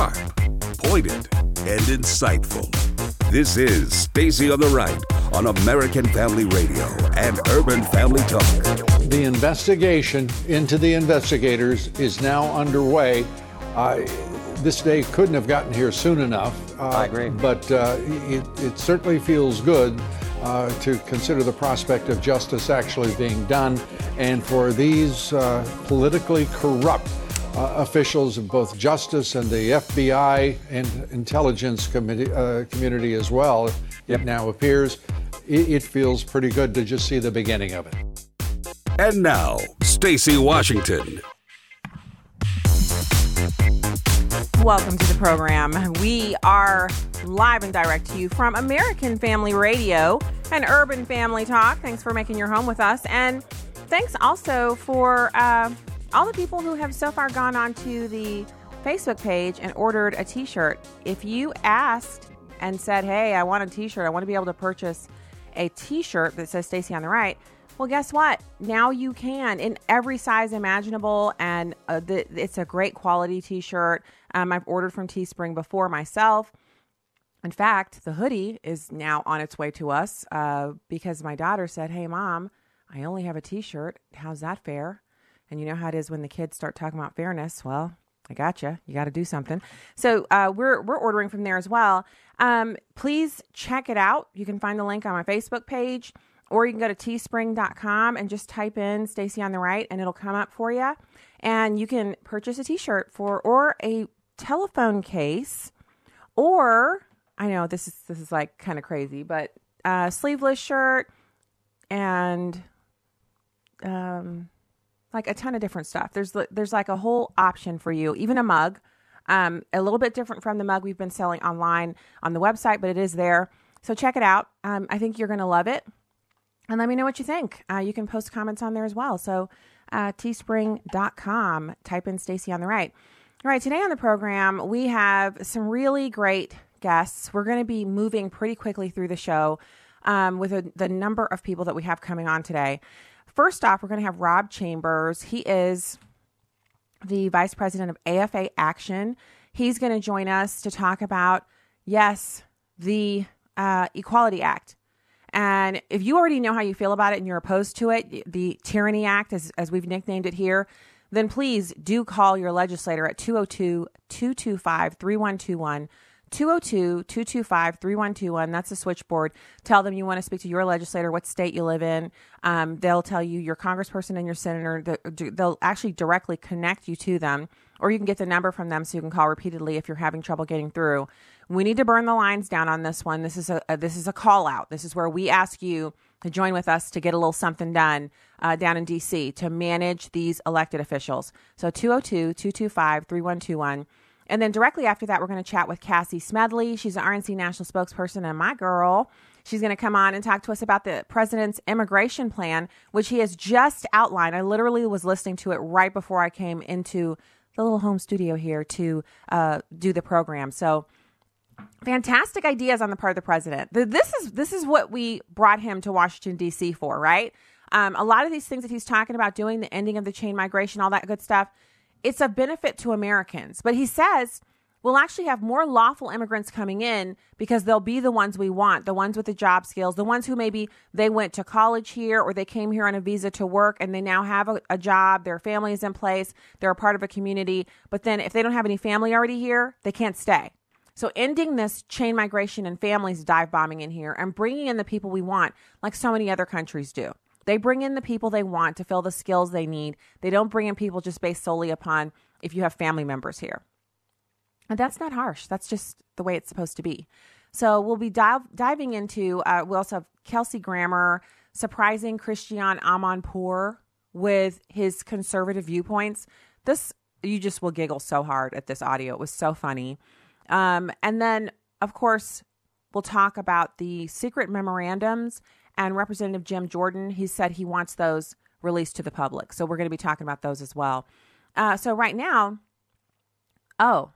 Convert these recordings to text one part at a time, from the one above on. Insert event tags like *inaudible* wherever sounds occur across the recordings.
sharp, pointed, and insightful. This is Stacy on the Right on American Family Radio and Urban Family Talk. The investigation into the investigators is now underway. Uh, this day couldn't have gotten here soon enough. Uh, I agree. But uh, it, it, certainly feels good uh, to consider the prospect of justice actually being done and for these uh, politically corrupt uh, officials of both justice and the FBI and intelligence committee, uh, community as well, yep. it now appears. It, it feels pretty good to just see the beginning of it. And now, Stacy Washington. Welcome to the program. We are live and direct to you from American Family Radio and Urban Family Talk. Thanks for making your home with us. And thanks also for uh, all the people who have so far gone onto the Facebook page and ordered a t shirt. If you asked and said, Hey, I want a t shirt, I want to be able to purchase a t shirt that says Stacy on the right. Well, guess what? Now you can in every size imaginable, and uh, the, it's a great quality t shirt. Um, I've ordered from Teespring before myself. In fact, the hoodie is now on its way to us uh, because my daughter said, Hey, mom, I only have a t shirt. How's that fair? And you know how it is when the kids start talking about fairness. Well, I got you. You got to do something. So uh, we're we're ordering from there as well. Um, please check it out. You can find the link on my Facebook page, or you can go to teespring.com and just type in Stacy on the right, and it'll come up for you. And you can purchase a T-shirt for or a telephone case, or I know this is this is like kind of crazy, but a sleeveless shirt and um like a ton of different stuff. There's there's like a whole option for you, even a mug. Um, a little bit different from the mug we've been selling online on the website, but it is there. So check it out. Um, I think you're going to love it. And let me know what you think. Uh, you can post comments on there as well. So uh, teespring.com, type in Stacy on the right. All right, today on the program, we have some really great guests. We're going to be moving pretty quickly through the show um, with a, the number of people that we have coming on today. First off, we're going to have Rob Chambers. He is the vice president of AFA Action. He's going to join us to talk about, yes, the uh, Equality Act. And if you already know how you feel about it and you're opposed to it, the Tyranny Act, as, as we've nicknamed it here, then please do call your legislator at 202 225 3121 202 225 3121. That's the switchboard. Tell them you want to speak to your legislator, what state you live in. Um, they'll tell you your congressperson and your senator. They'll actually directly connect you to them, or you can get the number from them so you can call repeatedly if you're having trouble getting through. We need to burn the lines down on this one. This is a, a this is a call out. This is where we ask you to join with us to get a little something done uh, down in DC to manage these elected officials. So 202 225 3121. And then directly after that, we're going to chat with Cassie Smedile. She's an RNC national spokesperson and my girl. She's going to come on and talk to us about the president's immigration plan, which he has just outlined. I literally was listening to it right before I came into the little home studio here to uh, do the program. So, fantastic ideas on the part of the president. This is this is what we brought him to Washington D.C. for, right? Um, a lot of these things that he's talking about doing, the ending of the chain migration, all that good stuff it's a benefit to Americans. But he says we'll actually have more lawful immigrants coming in because they'll be the ones we want, the ones with the job skills, the ones who maybe they went to college here or they came here on a visa to work and they now have a, a job, their family is in place, they're a part of a community. But then if they don't have any family already here, they can't stay. So ending this chain migration and families dive bombing in here and bringing in the people we want, like so many other countries do. They bring in the people they want to fill the skills they need. They don't bring in people just based solely upon if you have family members here. And that's not harsh. That's just the way it's supposed to be. So we'll be dive, diving into, uh, we also have Kelsey Grammer, surprising Christiane Amanpour with his conservative viewpoints. This, you just will giggle so hard at this audio. It was so funny. Um, and then, of course, we'll talk about the secret memorandums and Representative Jim Jordan, he said he wants those released to the public. So we're going to be talking about those as well. Uh, so right now, oh,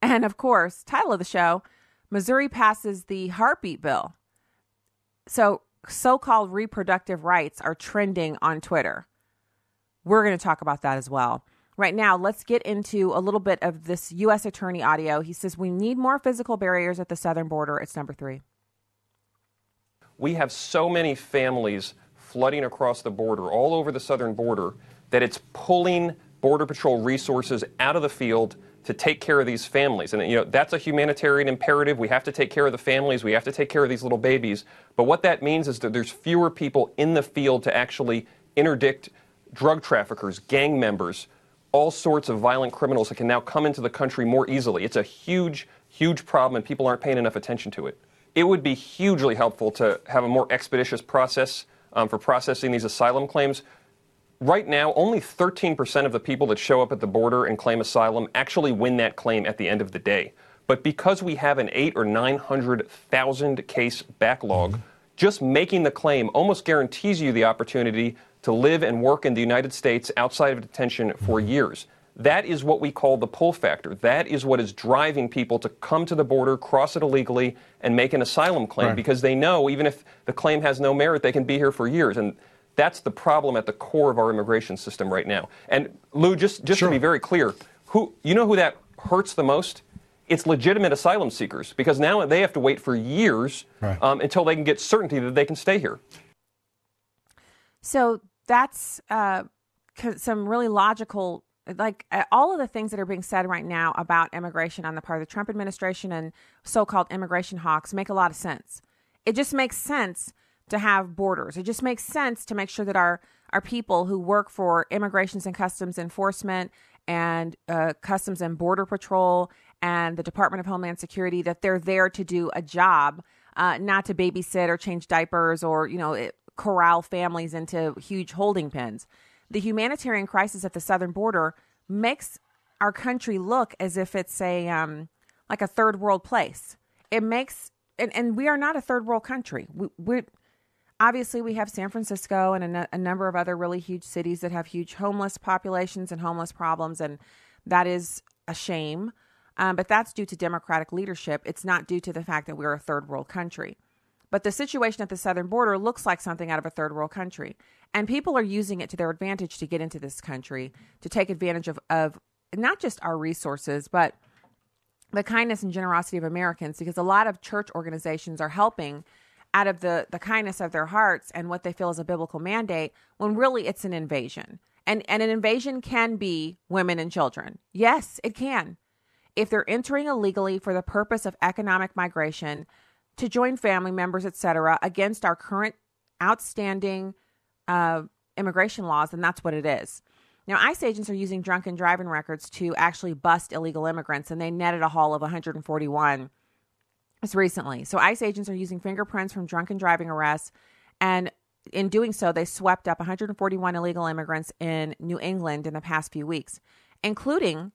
and of course, title of the show Missouri passes the heartbeat bill. So so called reproductive rights are trending on Twitter. We're going to talk about that as well. Right now, let's get into a little bit of this U.S. Attorney audio. He says we need more physical barriers at the southern border. It's number three. We have so many families flooding across the border, all over the southern border, that it's pulling Border Patrol resources out of the field to take care of these families. And you know, that's a humanitarian imperative. We have to take care of the families, we have to take care of these little babies. But what that means is that there's fewer people in the field to actually interdict drug traffickers, gang members, all sorts of violent criminals that can now come into the country more easily. It's a huge, huge problem, and people aren't paying enough attention to it. It would be hugely helpful to have a more expeditious process um, for processing these asylum claims. Right now, only 13% of the people that show up at the border and claim asylum actually win that claim at the end of the day. But because we have an eight or 900,000 case backlog, just making the claim almost guarantees you the opportunity to live and work in the United States outside of detention for years. That is what we call the pull factor. That is what is driving people to come to the border, cross it illegally, and make an asylum claim right. because they know even if the claim has no merit, they can be here for years. And that's the problem at the core of our immigration system right now. And Lou, just, just sure. to be very clear, who you know who that hurts the most? It's legitimate asylum seekers because now they have to wait for years right. um, until they can get certainty that they can stay here. So that's uh, some really logical like uh, all of the things that are being said right now about immigration on the part of the Trump administration and so-called immigration hawks make a lot of sense. It just makes sense to have borders. It just makes sense to make sure that our our people who work for immigrations and customs enforcement and uh, customs and border patrol and the Department of Homeland Security that they're there to do a job, uh, not to babysit or change diapers or you know it, corral families into huge holding pens. The humanitarian crisis at the southern border makes our country look as if it's a um, like a third world place. It makes and, and we are not a third world country. We, we obviously we have San Francisco and a, a number of other really huge cities that have huge homeless populations and homeless problems, and that is a shame. Um, but that's due to democratic leadership. It's not due to the fact that we're a third world country. But the situation at the southern border looks like something out of a third world country. And people are using it to their advantage to get into this country, to take advantage of, of not just our resources, but the kindness and generosity of Americans, because a lot of church organizations are helping out of the, the kindness of their hearts and what they feel is a biblical mandate, when really it's an invasion. And, and an invasion can be women and children. Yes, it can. If they're entering illegally for the purpose of economic migration, to join family members, etc., against our current outstanding uh, immigration laws, and that's what it is. Now, ICE agents are using drunken driving records to actually bust illegal immigrants, and they netted a haul of 141 as recently. So, ICE agents are using fingerprints from drunken driving arrests, and in doing so, they swept up 141 illegal immigrants in New England in the past few weeks, including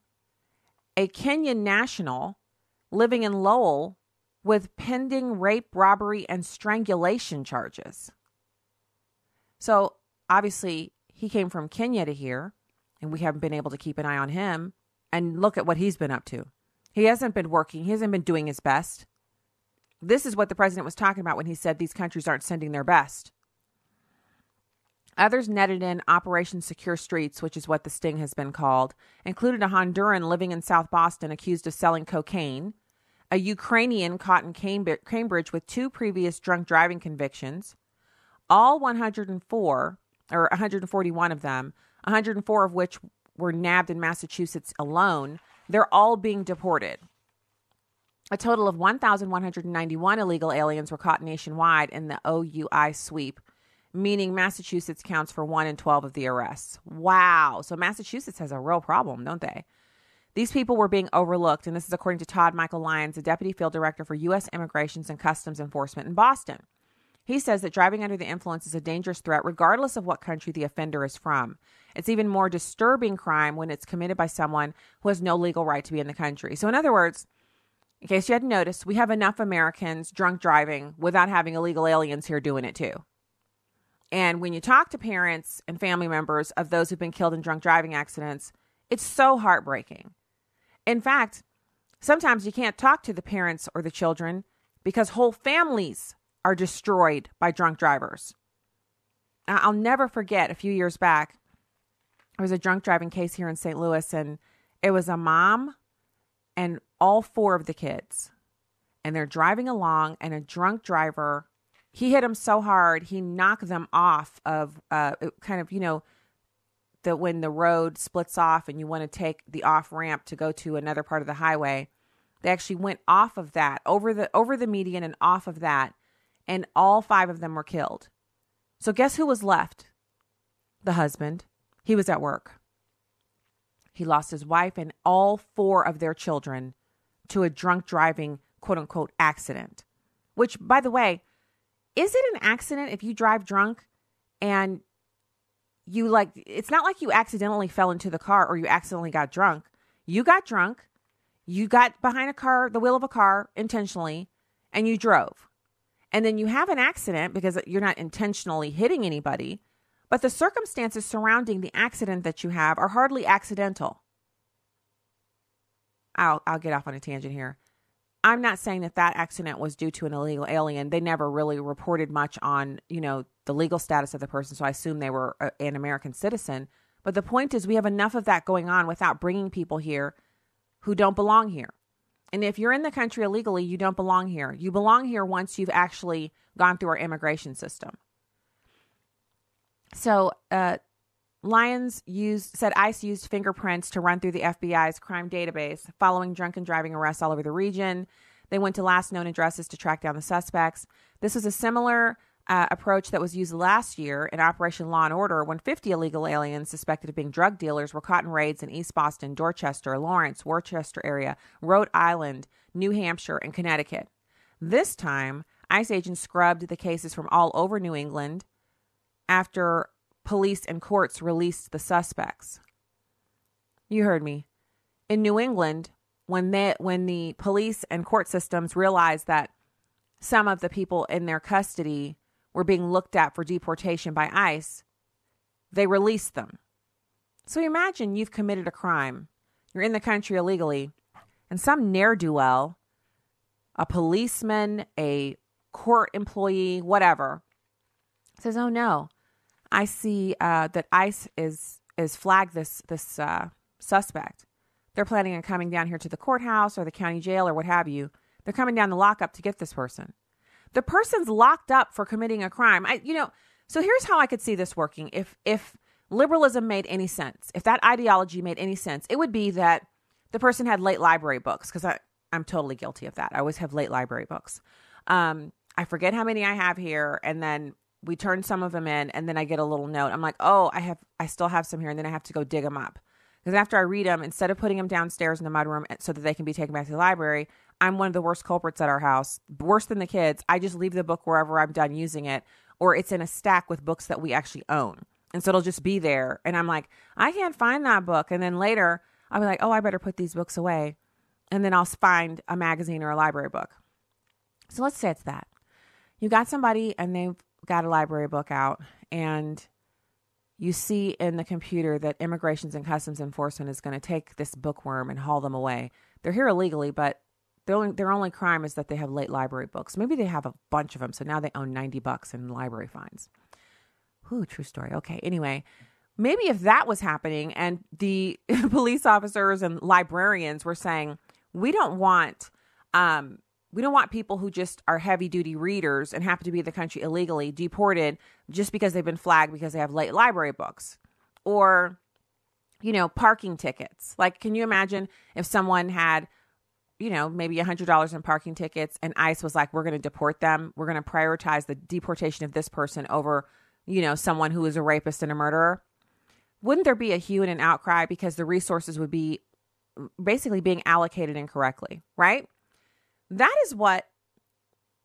a Kenyan national living in Lowell with pending rape, robbery, and strangulation charges. So obviously, he came from Kenya to here, and we haven't been able to keep an eye on him. And look at what he's been up to. He hasn't been working, he hasn't been doing his best. This is what the president was talking about when he said these countries aren't sending their best. Others netted in Operation Secure Streets, which is what the sting has been called, included a Honduran living in South Boston accused of selling cocaine, a Ukrainian caught in Cambridge with two previous drunk driving convictions. All 104, or 141 of them, 104 of which were nabbed in Massachusetts alone, they're all being deported. A total of 1,191 illegal aliens were caught nationwide in the OUI sweep, meaning Massachusetts counts for 1 in 12 of the arrests. Wow. So Massachusetts has a real problem, don't they? These people were being overlooked, and this is according to Todd Michael Lyons, the Deputy Field Director for U.S. Immigrations and Customs Enforcement in Boston. He says that driving under the influence is a dangerous threat regardless of what country the offender is from. It's even more disturbing crime when it's committed by someone who has no legal right to be in the country. So, in other words, in case you hadn't noticed, we have enough Americans drunk driving without having illegal aliens here doing it too. And when you talk to parents and family members of those who've been killed in drunk driving accidents, it's so heartbreaking. In fact, sometimes you can't talk to the parents or the children because whole families are destroyed by drunk drivers. I'll never forget a few years back There was a drunk driving case here in St. Louis, and it was a mom and all four of the kids. And they're driving along, and a drunk driver, he hit them so hard, he knocked them off of uh, kind of, you know, that when the road splits off and you want to take the off ramp to go to another part of the highway, they actually went off of that over the over the median and off of that, and all five of them were killed. So guess who was left? The husband. He was at work. He lost his wife and all four of their children to a drunk driving quote unquote accident. Which, by the way, is it an accident if you drive drunk and you like, it's not like you accidentally fell into the car or you accidentally got drunk. You got drunk, you got behind a car, the wheel of a car intentionally, and you drove. And then you have an accident because you're not intentionally hitting anybody, but the circumstances surrounding the accident that you have are hardly accidental. I'll, I'll get off on a tangent here. I'm not saying that that accident was due to an illegal alien. They never really reported much on, you know, the legal status of the person, so I assume they were a, an American citizen. But the point is, we have enough of that going on without bringing people here who don't belong here. And if you're in the country illegally, you don't belong here. You belong here once you've actually gone through our immigration system. So, uh, Lyons used said ICE used fingerprints to run through the FBI's crime database following drunken driving arrests all over the region. They went to last known addresses to track down the suspects. This was a similar uh, approach that was used last year in Operation Law and Order when 50 illegal aliens suspected of being drug dealers were caught in raids in East Boston, Dorchester, Lawrence, Worcester area, Rhode Island, New Hampshire, and Connecticut. This time, ICE agents scrubbed the cases from all over New England after police and courts released the suspects. You heard me. In New England, when they, when the police and court systems realized that some of the people in their custody were being looked at for deportation by ICE, they released them. So imagine you've committed a crime, you're in the country illegally, and some ne'er do well, a policeman, a court employee, whatever, says, "Oh no, I see uh, that ICE is is flagged this this uh, suspect. They're planning on coming down here to the courthouse or the county jail or what have you. They're coming down the lockup to get this person." the person's locked up for committing a crime. I, you know, so here's how I could see this working. If if liberalism made any sense, if that ideology made any sense, it would be that the person had late library books because I I'm totally guilty of that. I always have late library books. Um, I forget how many I have here, and then we turn some of them in, and then I get a little note. I'm like, oh, I have I still have some here, and then I have to go dig them up because after I read them, instead of putting them downstairs in the mudroom eh, so that they can be taken back to the library, I'm one of the worst culprits at our house, worse than the kids. I just leave the book wherever I'm done using it, or it's in a stack with books that we actually own. And so it'll just be there. And I'm like, I can't find that book. And then later, I'll be like, oh, I better put these books away. And then I'll find a magazine or a library book. So let's say it's that. You got somebody and they've got a library book out, and you see in the computer that Immigrations and Customs Enforcement is going to take this bookworm and haul them away. They're here illegally, but their only, their only crime is that they have late library books. Maybe they have a bunch of them, so now they own 90 bucks in library fines. Ooh, true story. Okay, anyway, maybe if that was happening and the *laughs* police officers and librarians were saying, we don't want um, we don't want people who just are heavy duty readers and happen to be in the country illegally deported just because they've been flagged because they have late library books or you know parking tickets like can you imagine if someone had you know, maybe a $100 in parking tickets, and ICE was like, we're going to deport them. We're going to prioritize the deportation of this person over, you know, someone who is a rapist and a murderer. Wouldn't there be a hue and an outcry because the resources would be basically being allocated incorrectly, right? That is what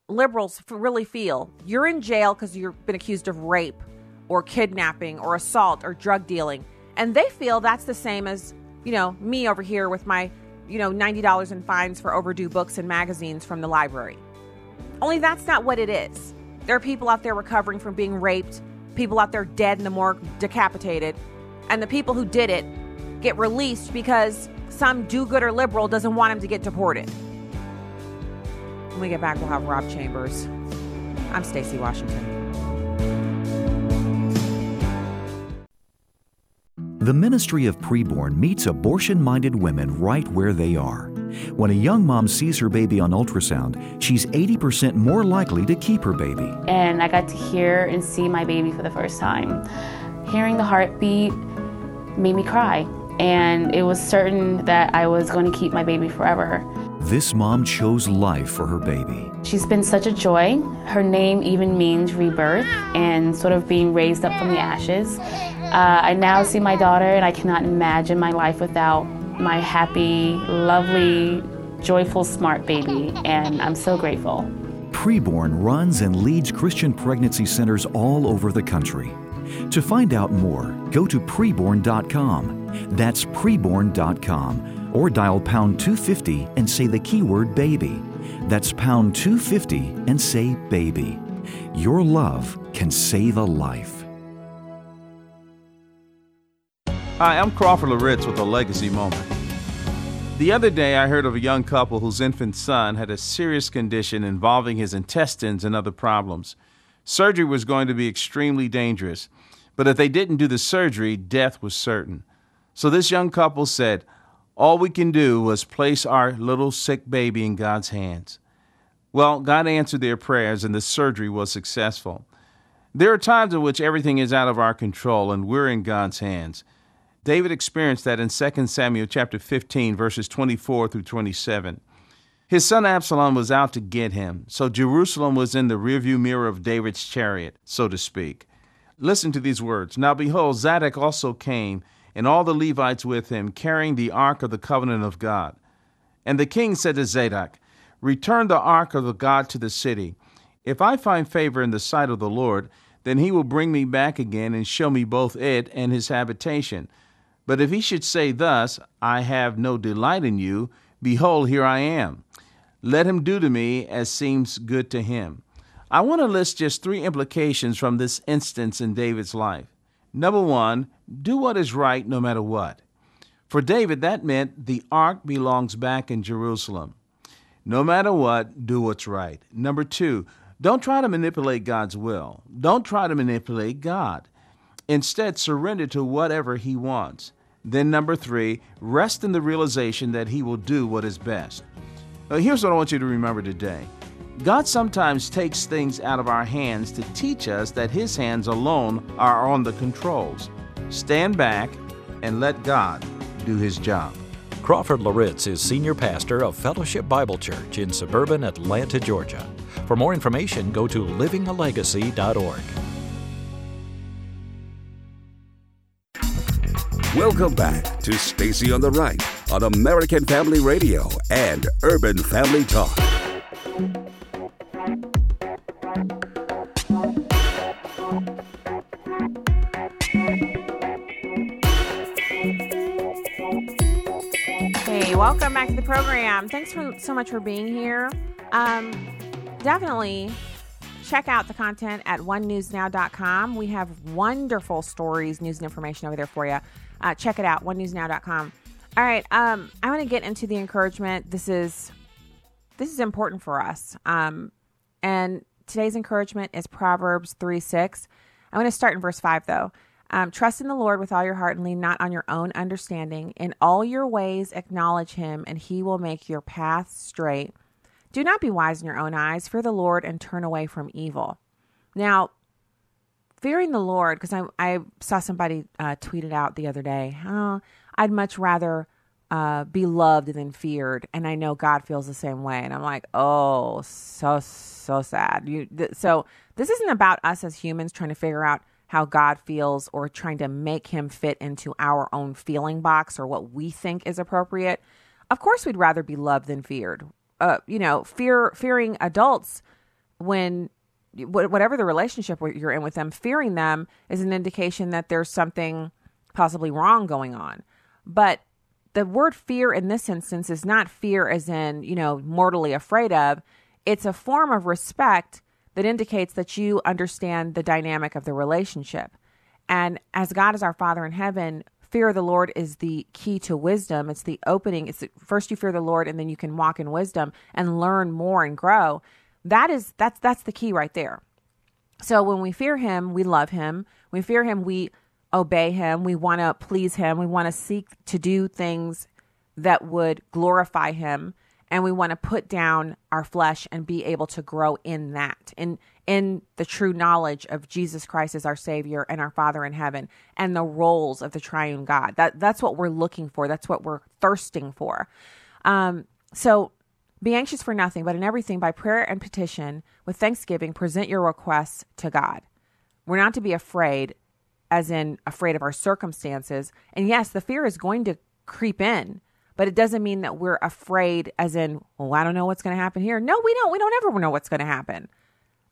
liberals really feel. You're in jail because you've been accused of rape or kidnapping or assault or drug dealing. And they feel that's the same as, you know, me over here with my you know, $90 in fines for overdue books and magazines from the library. Only that's not what it is. There are people out there recovering from being raped, people out there dead in the morgue, decapitated, and the people who did it get released because some do gooder liberal doesn't want them to get deported. When we get back, we'll have Rob Chambers. I'm Stacy Washington. The Ministry of Preborn meets abortion minded women right where they are. When a young mom sees her baby on ultrasound, she's 80% more likely to keep her baby. And I got to hear and see my baby for the first time. Hearing the heartbeat made me cry, and it was certain that I was going to keep my baby forever. This mom chose life for her baby. She's been such a joy. Her name even means rebirth and sort of being raised up from the ashes. Uh, I now see my daughter, and I cannot imagine my life without my happy, lovely, joyful, smart baby, and I'm so grateful. Preborn runs and leads Christian pregnancy centers all over the country. To find out more, go to preborn.com. That's preborn.com. Or dial pound 250 and say the keyword baby. That's pound 250 and say baby. Your love can save a life. Hi, I'm Crawford Loritts with a legacy moment. The other day, I heard of a young couple whose infant son had a serious condition involving his intestines and other problems. Surgery was going to be extremely dangerous, but if they didn't do the surgery, death was certain. So this young couple said, All we can do was place our little sick baby in God's hands. Well, God answered their prayers and the surgery was successful. There are times in which everything is out of our control and we're in God's hands. David experienced that in 2 Samuel chapter 15 verses 24 through 27. His son Absalom was out to get him, so Jerusalem was in the rearview mirror of David's chariot, so to speak. Listen to these words. Now behold, Zadok also came, and all the Levites with him, carrying the ark of the covenant of God. And the king said to Zadok, Return the ark of the God to the city. If I find favor in the sight of the Lord, then he will bring me back again and show me both it and his habitation. But if he should say thus, I have no delight in you, behold, here I am. Let him do to me as seems good to him. I want to list just three implications from this instance in David's life. Number one, do what is right no matter what. For David, that meant the ark belongs back in Jerusalem. No matter what, do what's right. Number two, don't try to manipulate God's will. Don't try to manipulate God. Instead, surrender to whatever He wants. Then, number three, rest in the realization that He will do what is best. Now, here's what I want you to remember today God sometimes takes things out of our hands to teach us that His hands alone are on the controls. Stand back and let God do His job. Crawford Loritts is senior pastor of Fellowship Bible Church in suburban Atlanta, Georgia. For more information, go to livingalegacy.org. Welcome back to Stacy on the Right on American Family Radio and Urban Family Talk. Welcome back to the program. Thanks for so much for being here. Um, definitely check out the content at onenewsnow.com. We have wonderful stories, news, and information over there for you. Uh, check it out, onenewsnow.com. All right, um, I want to get into the encouragement. This is this is important for us. Um, and today's encouragement is Proverbs 3 6. I'm going to start in verse 5, though. Um, Trust in the Lord with all your heart and lean not on your own understanding. In all your ways, acknowledge him, and he will make your path straight. Do not be wise in your own eyes. Fear the Lord and turn away from evil. Now, fearing the Lord, because I, I saw somebody uh, tweet it out the other day. Oh, I'd much rather uh, be loved than feared, and I know God feels the same way. And I'm like, oh, so so sad. You th- so this isn't about us as humans trying to figure out how God feels or trying to make him fit into our own feeling box or what we think is appropriate. Of course, we'd rather be loved than feared. Uh, you know, fear fearing adults when whatever the relationship you're in with them, fearing them is an indication that there's something possibly wrong going on. But the word fear in this instance is not fear as in, you know, mortally afraid of. It's a form of respect that indicates that you understand the dynamic of the relationship. And as God is our Father in heaven, fear of the Lord is the key to wisdom. It's the opening. It's the, first you fear the Lord and then you can walk in wisdom and learn more and grow. That is that's that's the key right there. So when we fear him, we love him. We fear him, we obey Him. We want to please Him. We want to seek to do things that would glorify Him. And we want to put down our flesh and be able to grow in that, in, in the true knowledge of Jesus Christ as our Savior and our Father in heaven and the roles of the triune God. That, that's what we're looking for. That's what we're thirsting for. Um, so be anxious for nothing, but in everything by prayer and petition with thanksgiving, present your requests to God. We're not to be afraid, as in afraid of our circumstances. And yes, the fear is going to creep in, but it doesn't mean that we're afraid, as in, well I don't know what's going to happen here. No, we don't. We don't ever know what's going to happen.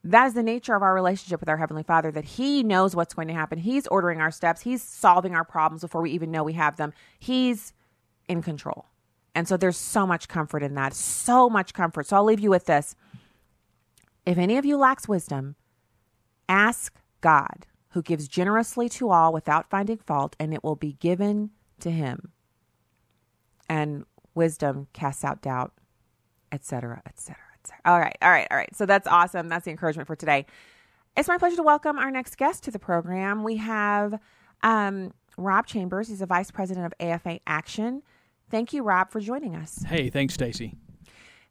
That is the nature of our relationship with our Heavenly Father, that He knows what's going to happen. He's ordering our steps, He's solving our problems before we even know we have them. He's in control. And so there's so much comfort in that, so much comfort. So I'll leave you with this. If any of you lacks wisdom, ask God, who gives generously to all without finding fault, and it will be given to him. And wisdom casts out doubt, etc., etc., etc. All right, all right, all right. So that's awesome. That's the encouragement for today. It's my pleasure to welcome our next guest to the program. We have um, Rob Chambers. He's a vice president of AFA Action. Thank you, Rob, for joining us. Hey, thanks, Stacy.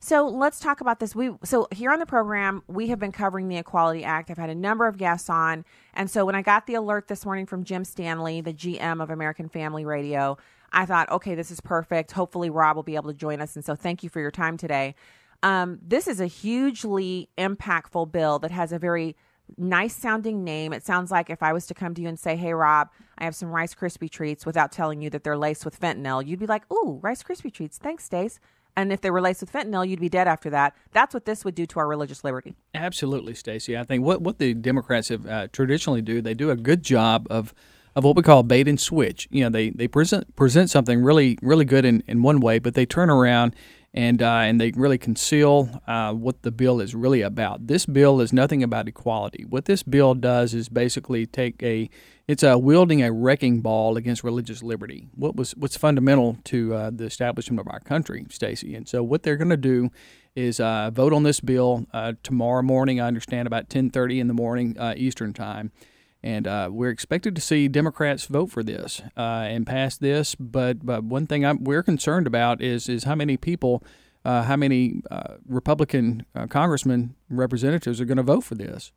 So let's talk about this. We so here on the program we have been covering the Equality Act. I've had a number of guests on, and so when I got the alert this morning from Jim Stanley, the GM of American Family Radio, I thought, okay, this is perfect. Hopefully, Rob will be able to join us, and so thank you for your time today. Um, this is a hugely impactful bill that has a very nice sounding name. It sounds like if I was to come to you and say, "Hey, Rob, I have some Rice Krispie treats," without telling you that they're laced with fentanyl, you'd be like, "Ooh, Rice Krispie treats. Thanks, Stace." And if they were laced with fentanyl, you'd be dead after that. That's what this would do to our religious liberty. Absolutely, Stacy. I think what what the Democrats have uh, traditionally do, they do a good job of of what we call bait and switch. You know, they they present present something really really good in, in one way, but they turn around and uh, and they really conceal uh, what the bill is really about. This bill is nothing about equality. What this bill does is basically take a it's a wielding a wrecking ball against religious liberty. What was what's fundamental to uh, the establishment of our country, Stacy. And so what they're going to do is uh, vote on this bill uh, tomorrow morning. I understand about 10:30 in the morning uh, Eastern time. And uh, we're expected to see Democrats vote for this uh, and pass this. But, but one thing I'm, we're concerned about is is how many people, uh, how many uh, Republican uh, congressmen, representatives are going to vote for this.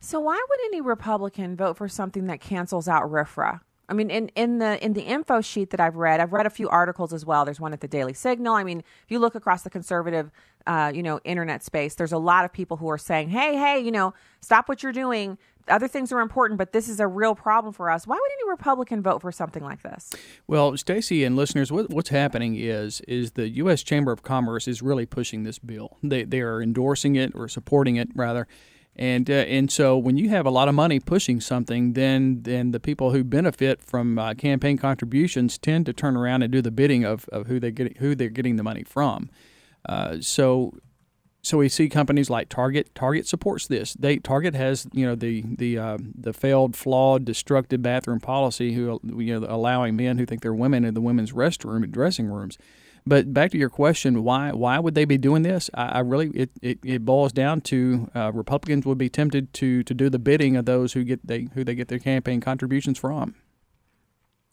So why would any Republican vote for something that cancels out RFRA? I mean, in, in the in the info sheet that I've read, I've read a few articles as well. There's one at the Daily Signal. I mean, if you look across the conservative, uh, you know, internet space, there's a lot of people who are saying, "Hey, hey, you know, stop what you're doing other things are important, but this is a real problem for us. Why would any Republican vote for something like this? Well, Stacy and listeners, what, what's happening is is the U.S. Chamber of Commerce is really pushing this bill. They they are endorsing it or supporting it rather. And uh, and so when you have a lot of money pushing something, then then the people who benefit from uh, campaign contributions tend to turn around and do the bidding of, of who they get who they're getting the money from. Uh, so so we see companies like Target. Target supports this. They Target has you know the the uh, the failed, flawed, destructive bathroom policy, who you know allowing men who think they're women in the women's restroom and dressing rooms. But back to your question, why why would they be doing this? I, I really it, it, it, boils down to uh, Republicans would be tempted to to do the bidding of those who get they who they get their campaign contributions from.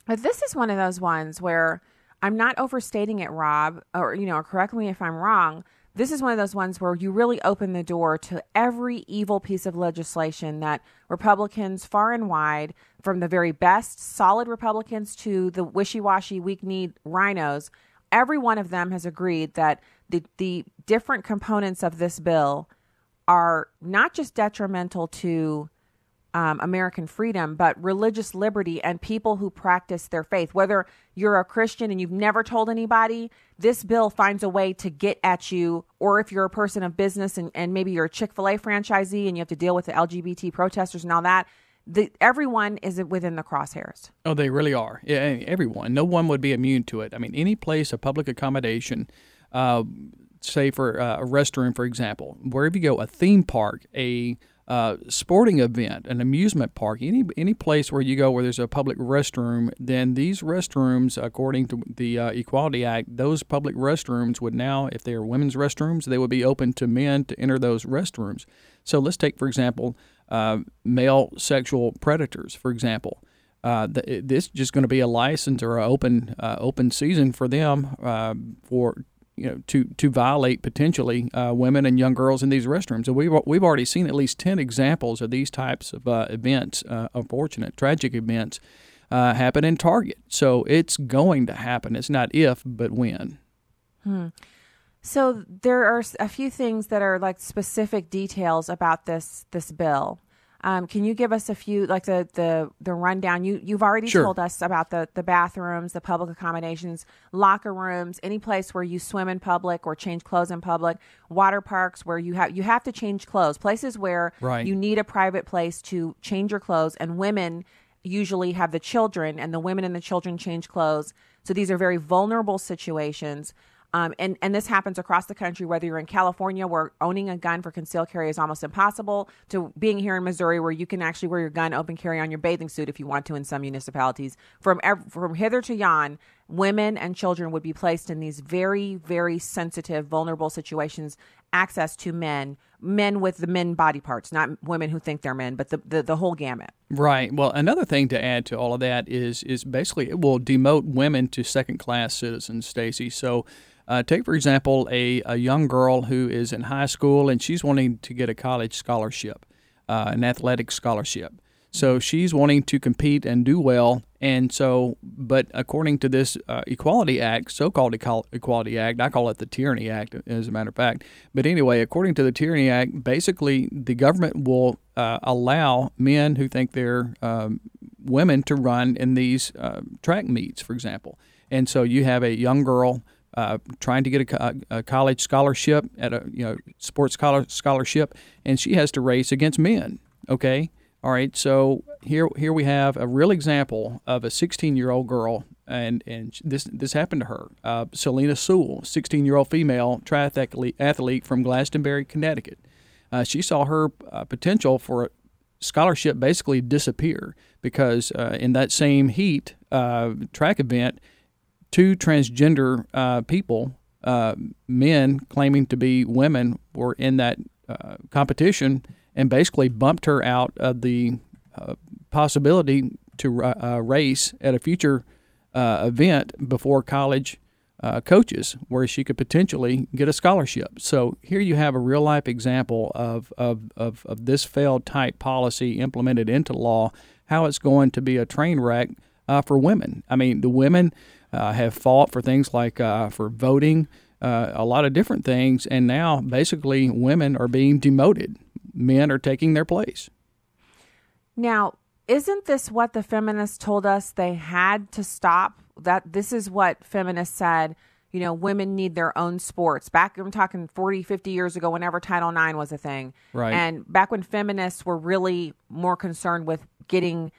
But this is one of those ones where I'm not overstating it, Rob, or you know, correct me if I'm wrong this is one of those ones where you really open the door to every evil piece of legislation that Republicans far and wide, from the very best solid Republicans to the wishy washy, weak kneed RINOs, every one of them has agreed that the, the different components of this bill are not just detrimental to um, American freedom, but religious liberty and people who practice their faith. Whether you're a Christian and you've never told anybody, this bill finds a way to get at you. Or if you're a person of business and, and maybe you're a Chick fil A franchisee and you have to deal with the LGBT protesters and all that, the, everyone is within the crosshairs. Oh, they really are. Yeah, everyone. No one would be immune to it. I mean, any place of public accommodation, uh, say for uh, a restroom, for example, wherever you go, a theme park, a uh, sporting event, an amusement park, any any place where you go where there's a public restroom, then these restrooms, according to the uh, Equality Act, those public restrooms would now, if they are women's restrooms, they would be open to men to enter those restrooms. So let's take, for example, uh, male sexual predators, for example. Uh, this is just going to be a license or an open uh, open season for them uh, for you know to to violate potentially uh, women and young girls in these restrooms. And we've we've already seen at least ten examples of these types of uh, events, uh, unfortunate, tragic events, happen in Target. So it's going to happen. It's not if, but when. Hmm. So there are a few things that are like specific details about this this bill. Um, can you give us a few, like the the the rundown? You you've already sure. told us about the the bathrooms, the public accommodations, locker rooms, any place where you swim in public or change clothes in public, water parks where you have you have to change clothes, places where right. you need a private place to change your clothes, and women usually have the children, and the women and the children change clothes. So these are very vulnerable situations. Um, and, and this happens across the country, whether you're in California, where owning a gun for concealed carry is almost impossible, to being here in Missouri, where you can actually wear your gun open carry on your bathing suit if you want to in some municipalities. From, from hither to yon, women and children would be placed in these very, very sensitive, vulnerable situations, access to men, men with the men body parts, not women who think they're men, but the, the, the whole gamut. Right. Well, another thing to add to all of that is is basically it will demote women to second class citizens, Stacy. So uh, take, for example, a, a young girl who is in high school and she's wanting to get a college scholarship, uh, an athletic scholarship. So she's wanting to compete and do well. And so, but according to this uh, Equality Act, so called Equality Act, I call it the Tyranny Act, as a matter of fact. But anyway, according to the Tyranny Act, basically the government will uh, allow men who think they're um, women to run in these uh, track meets, for example. And so you have a young girl uh, trying to get a, a, college scholarship at a you know sports scholarship, and she has to race against men. Okay, all right. So here here we have a real example of a 16 year old girl, and and this this happened to her. Uh, Selina Soule, 16 year old female triathlete athlete from Glastonbury, Connecticut. Uh, she saw her uh, potential for a scholarship basically disappear because uh, in that same heat track event two transgender uh, people, uh, men claiming to be women, were in that uh, competition and basically bumped her out of the uh, possibility to uh, race at a future uh, event before college coaches, where she could potentially get a scholarship. So here you have a real life example of, of, of, of this failed type policy implemented into law, how it's going to be a train wreck for women. I mean, the women uh, have fought for things like uh, for voting, uh, a lot of different things, and now basically women are being demoted. Men are taking their place. Now, isn't this what the feminists told us they had to stop? That this is what feminists said. You know, women need their own sports. Back, I'm talking 40, 50 years ago, whenever Title IX was a thing. Right. And back when feminists were really more concerned with getting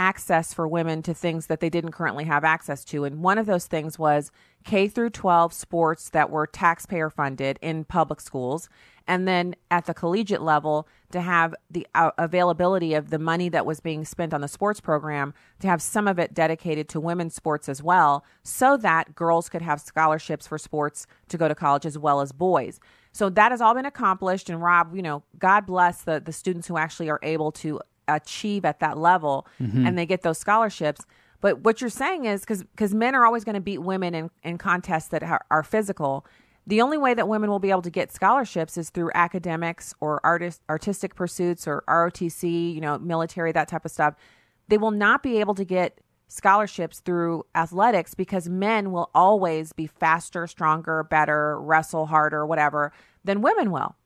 access for women to things that they didn't currently have access to. And one of those things was K through 12 sports that were taxpayer funded in public schools. And then at the collegiate level, to have the uh, availability of the money that was being spent on the sports program, to have some of it dedicated to women's sports as well, so that girls could have scholarships for sports to go to college as well as boys. So that has all been accomplished. And Rob, you know, God bless the, the students who actually are able to achieve at that level mm-hmm. and they get those scholarships. But what you're saying is because because men are always going to beat women in, in contests that are, are, physical. The only way that women will be able to get scholarships is through academics or artist artistic pursuits or ROTC, you know, military that type of stuff. They will not be able to get scholarships through athletics because men will always be faster, stronger, better, wrestle harder, whatever than women will.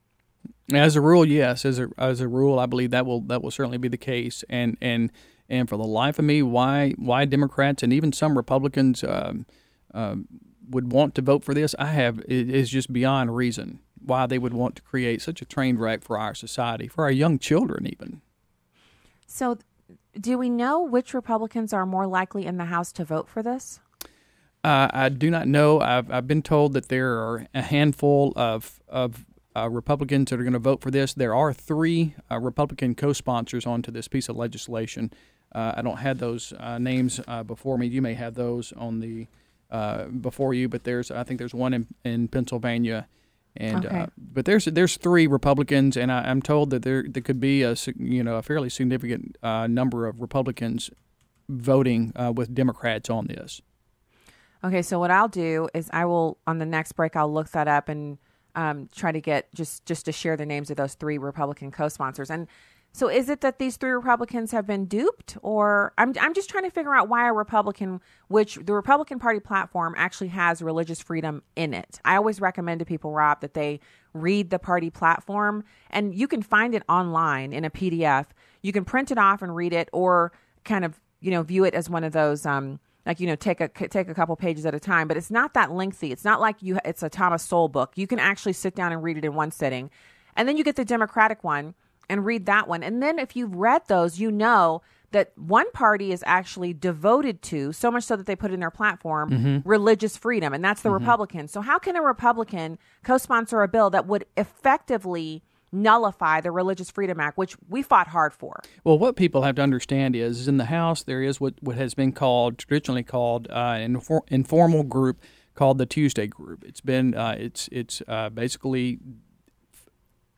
As a rule, yes. As a as a rule, I believe that will that will certainly be the case. And and and for the life of me, why why Democrats and even some Republicans um, um, would want to vote for this, I have it is just beyond reason why they would want to create such a train wreck for our society, for our young children, even. So, do we know which Republicans are more likely in the House to vote for this? Uh, I do not know. I've, I've been told that there are a handful of, of uh, Republicans that are going to vote for this. There are three uh, Republican co-sponsors onto this piece of legislation. Uh, I don't have those uh, names uh, before me. You may have those on the uh, before you, but there's I think there's one in, in Pennsylvania, And Okay. uh, but there's there's three Republicans, and I, I'm told that there there could be a you know a fairly significant uh, number of Republicans voting uh, with Democrats on this. Okay, so what I'll do is I will on the next break I'll look that up and um, try to get just just to share the names of those three Republican co-sponsors. And so is it that these three Republicans have been duped, or I'm I'm just trying to figure out why a Republican, which the Republican Party platform actually has religious freedom in it. I always recommend to people, Rob, that they read the party platform, and you can find it online in a PDF. You can print it off and read it, or kind of you know view it as one of those. Um, like you know take a take a couple pages at a time but it's not that lengthy. It's not like you it's a thomas sowell book. You can actually sit down and read it in one sitting. And then you get the democratic one and read that one. And then if you've read those you know that one party is actually devoted to so much so that they put in their platform mm-hmm. religious freedom and that's the mm-hmm. republicans so how can a republican co-sponsor a bill that would effectively nullify the religious freedom act which we fought hard for Well, what people have to understand is, is in the House there is what, what has been called traditionally called uh, an infor- informal group called the Tuesday Group. It's been uh, it's it's uh, basically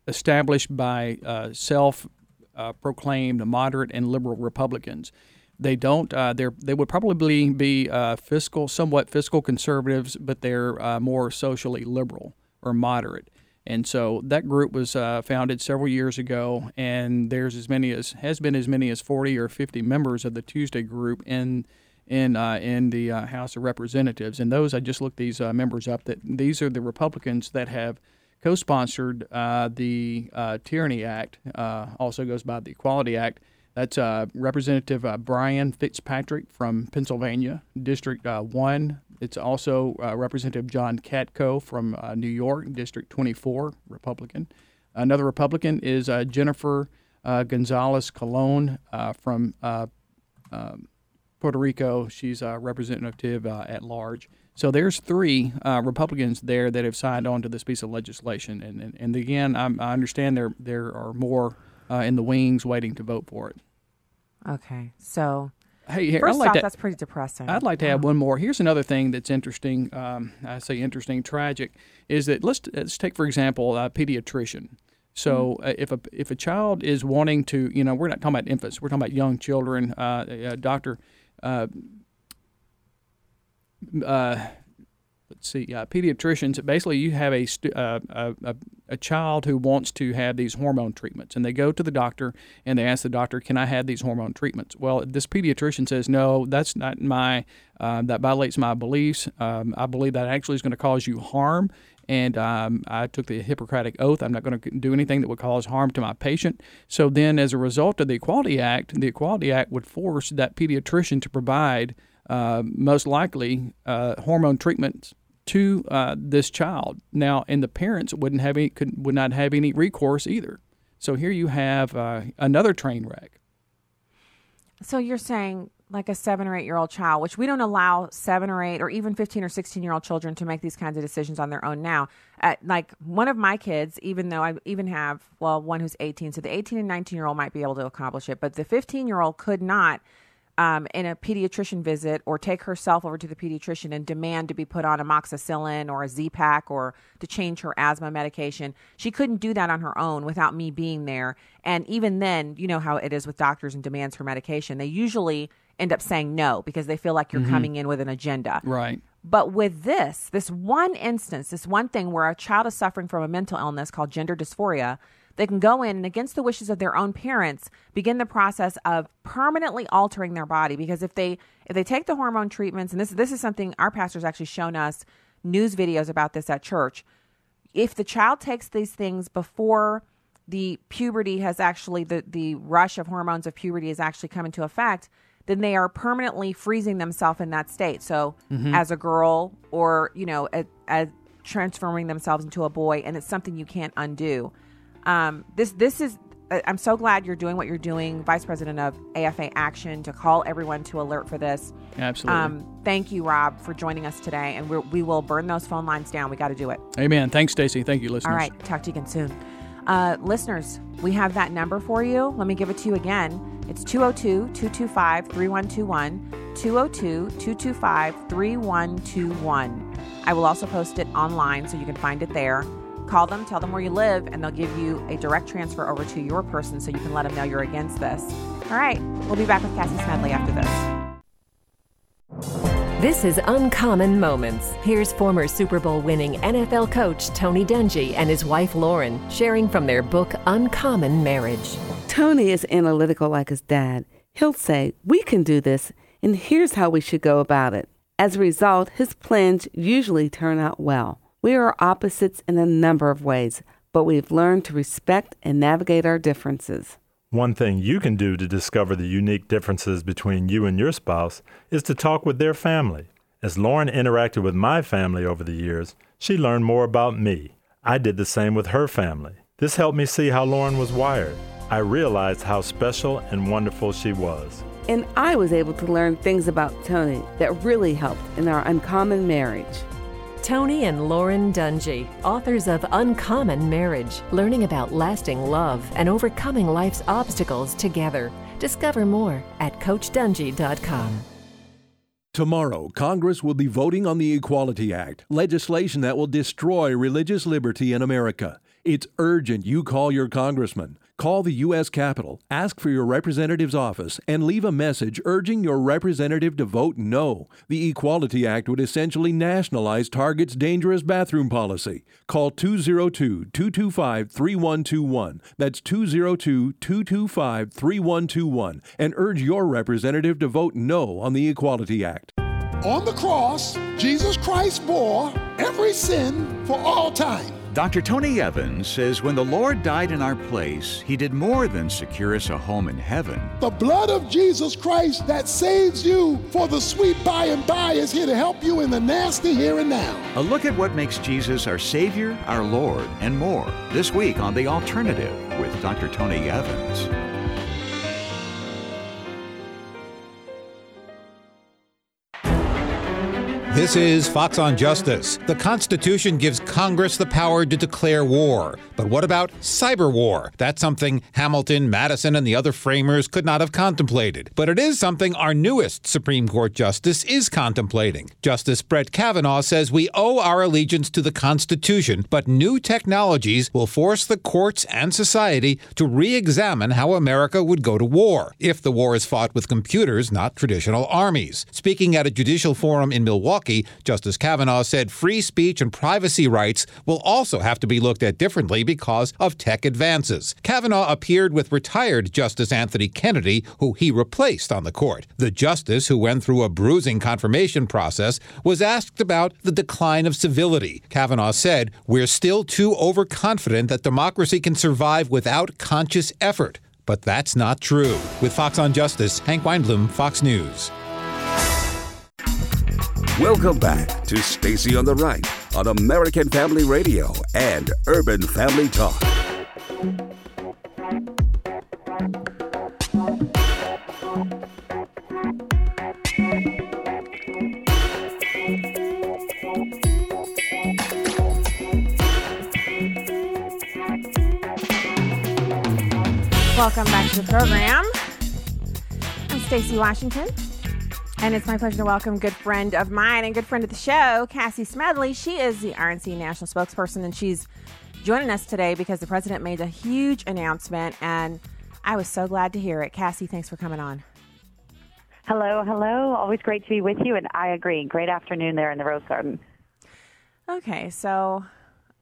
established by uh, self uh, proclaimed moderate and liberal Republicans. They don't. Uh, they're they would probably be fiscal, somewhat fiscal conservatives, but they're more socially liberal or moderate. And so that group was uh, founded several years ago, and there's as many as has been as many as 40 or 50 members of the Tuesday group in in uh, in the uh, House of Representatives. And those I just looked these uh, members up. That these are the Republicans that have co-sponsored uh, the uh, Tyranny Act. Also goes by the Equality Act. That's uh, Representative uh, Brian Fitzpatrick from Pennsylvania, District uh, 1. It's also uh, Representative John Katko from uh, New York, District 24, Republican. Another Republican is uh, Jennifer Gonzalez Colon from um, Puerto Rico. She's a representative at large. So there's three Republicans there that have signed on to this piece of legislation, and and, and again, I'm, I understand there there are more uh, in the wings waiting to vote for it. Okay so Hey, here, first like off to, that's pretty depressing I'd like to add one more. Here's another thing that's interesting. Um, I say interesting, tragic, is that let's let's take for example a pediatrician. So uh, if a if a child is wanting to, you know, we're not talking about infants. We're talking about young children. Uh, a doctor. Uh, uh, let's see, uh, pediatricians. Basically, you have a, uh, a, a child who wants to have these hormone treatments, and they go to the doctor and they ask the doctor, "Can I have these hormone treatments?" Well, this pediatrician says, "No, that's not my. Uh, that violates my beliefs. Um, I believe that actually is going to cause you harm." And um, I took the Hippocratic oath. I'm not going to do anything that would cause harm to my patient. So then, as a result of the Equality Act, the Equality Act would force that pediatrician to provide most likely uh, hormone treatments to uh, this child. Now, and the parents wouldn't have any, could, would not have any recourse either. So here you have uh, another train wreck. So you're saying like a seven or eight year old child, which we don't allow seven or eight or even 15 or 16 year old children to make these kinds of decisions on their own now. Uh, like one of my kids, even though I even have, well, one who's 18, so the 18 and 19 year old might be able to accomplish it, but the 15 year old could not. Um, in a pediatrician visit, or take herself over to the pediatrician and demand to be put on amoxicillin or a Z pack or to change her asthma medication. She couldn't do that on her own without me being there. And even then, you know how it is with doctors and demands for medication. They usually end up saying no because they feel like you're coming in with an agenda. Right. But with this, this one instance, this one thing where a child is suffering from a mental illness called gender dysphoria, they can go in and against the wishes of their own parents begin the process of permanently altering their body. Because if they if they take the hormone treatments and this this is something our pastor's actually shown us news videos about this at church. If the child takes these things before the puberty has actually the the rush of hormones of puberty has actually come into effect then they are permanently freezing themselves in that state. So mm-hmm. as a girl or you know as, as transforming themselves into a boy and it's something you can't undo um, this this is I'm so glad you're doing what you're doing, Vice President of AFA Action, to call everyone to alert for this. Absolutely. Um, thank you, Rob, for joining us today, and we're, we will burn those phone lines down. We got to do it. Amen. Thanks, Stacy. Thank you, listeners. All right, talk to you again soon. Uh, listeners, we have that number for you. Let me give it to you again. It's 202 225 3121. 202 225 3121. I will also post it online so you can find it there. Call them, tell them where you live, and they'll give you a direct transfer over to your person so you can let them know you're against this. All right, we'll be back with Cassie Smedile after this. This is Uncommon Moments. Here's former Super Bowl winning NFL coach Tony Dungy and his wife Lauren sharing from their book Uncommon Marriage. Tony is analytical like his dad. He'll say, We can do this, and here's how we should go about it. As a result, his plans usually turn out well. We are opposites in a number of ways, but we've learned to respect and navigate our differences. One thing you can do to discover the unique differences between you and your spouse is to talk with their family. As Lauren interacted with my family over the years, she learned more about me. I did the same with her family. This helped me see how Lauren was wired. I realized how special and wonderful she was. And I was able to learn things about Tony that really helped in our uncommon marriage. Tony and Lauren Dungy, authors of Uncommon Marriage, learning about lasting love and overcoming life's obstacles together. Discover more at CoachDungy.com. Tomorrow, Congress will be voting on the Equality Act, legislation that will destroy religious liberty in America. It's urgent you call your congressman. Call the U.S. Capitol, ask for your representative's office, and leave a message urging your representative to vote no. The Equality Act would essentially nationalize Target's dangerous bathroom policy. Call 202 225 3121. That's 202 225 3121 and urge your representative to vote no on the Equality Act. On the cross, Jesus Christ bore every sin for all time. Dr. Tony Evans says when the Lord died in our place, he did more than secure us a home in heaven. The blood of Jesus Christ that saves you for the sweet by and by is here to help you in the nasty here and now. A look at what makes Jesus our Savior, our Lord, and more this week on The Alternative with Dr. Tony Evans. This is Fox on Justice. The Constitution gives Congress the power to declare war. But what about cyber war? That's something Hamilton, Madison, and the other framers could not have contemplated. But it is something our newest Supreme Court Justice is contemplating. Justice Brett Kavanaugh says we owe our allegiance to the Constitution, but new technologies will force the courts and society to re examine how America would go to war if the war is fought with computers, not traditional armies. Speaking at a judicial forum in Milwaukee, Justice Kavanaugh said free speech and privacy rights will also have to be looked at differently because of tech advances. Kavanaugh appeared with retired Justice Anthony Kennedy, who he replaced on the court. The justice, who went through a bruising confirmation process, was asked about the decline of civility. Kavanaugh said, We're still too overconfident that democracy can survive without conscious effort. But that's not true. With Fox on Justice, Hank Weinbloom, Fox News. Welcome back to Stacy on the Right on American Family Radio and Urban Family Talk. Welcome back to the program. I'm Stacy Washington. And it's my pleasure to welcome good friend of mine and good friend of the show, Cassie Smedile. She is the RNC national spokesperson, and she's joining us today because the president made a huge announcement, and I was so glad to hear it. Cassie, thanks for coming on. Hello, hello. Always great to be with you, and I agree. Great afternoon there in the Rose Garden. Okay, so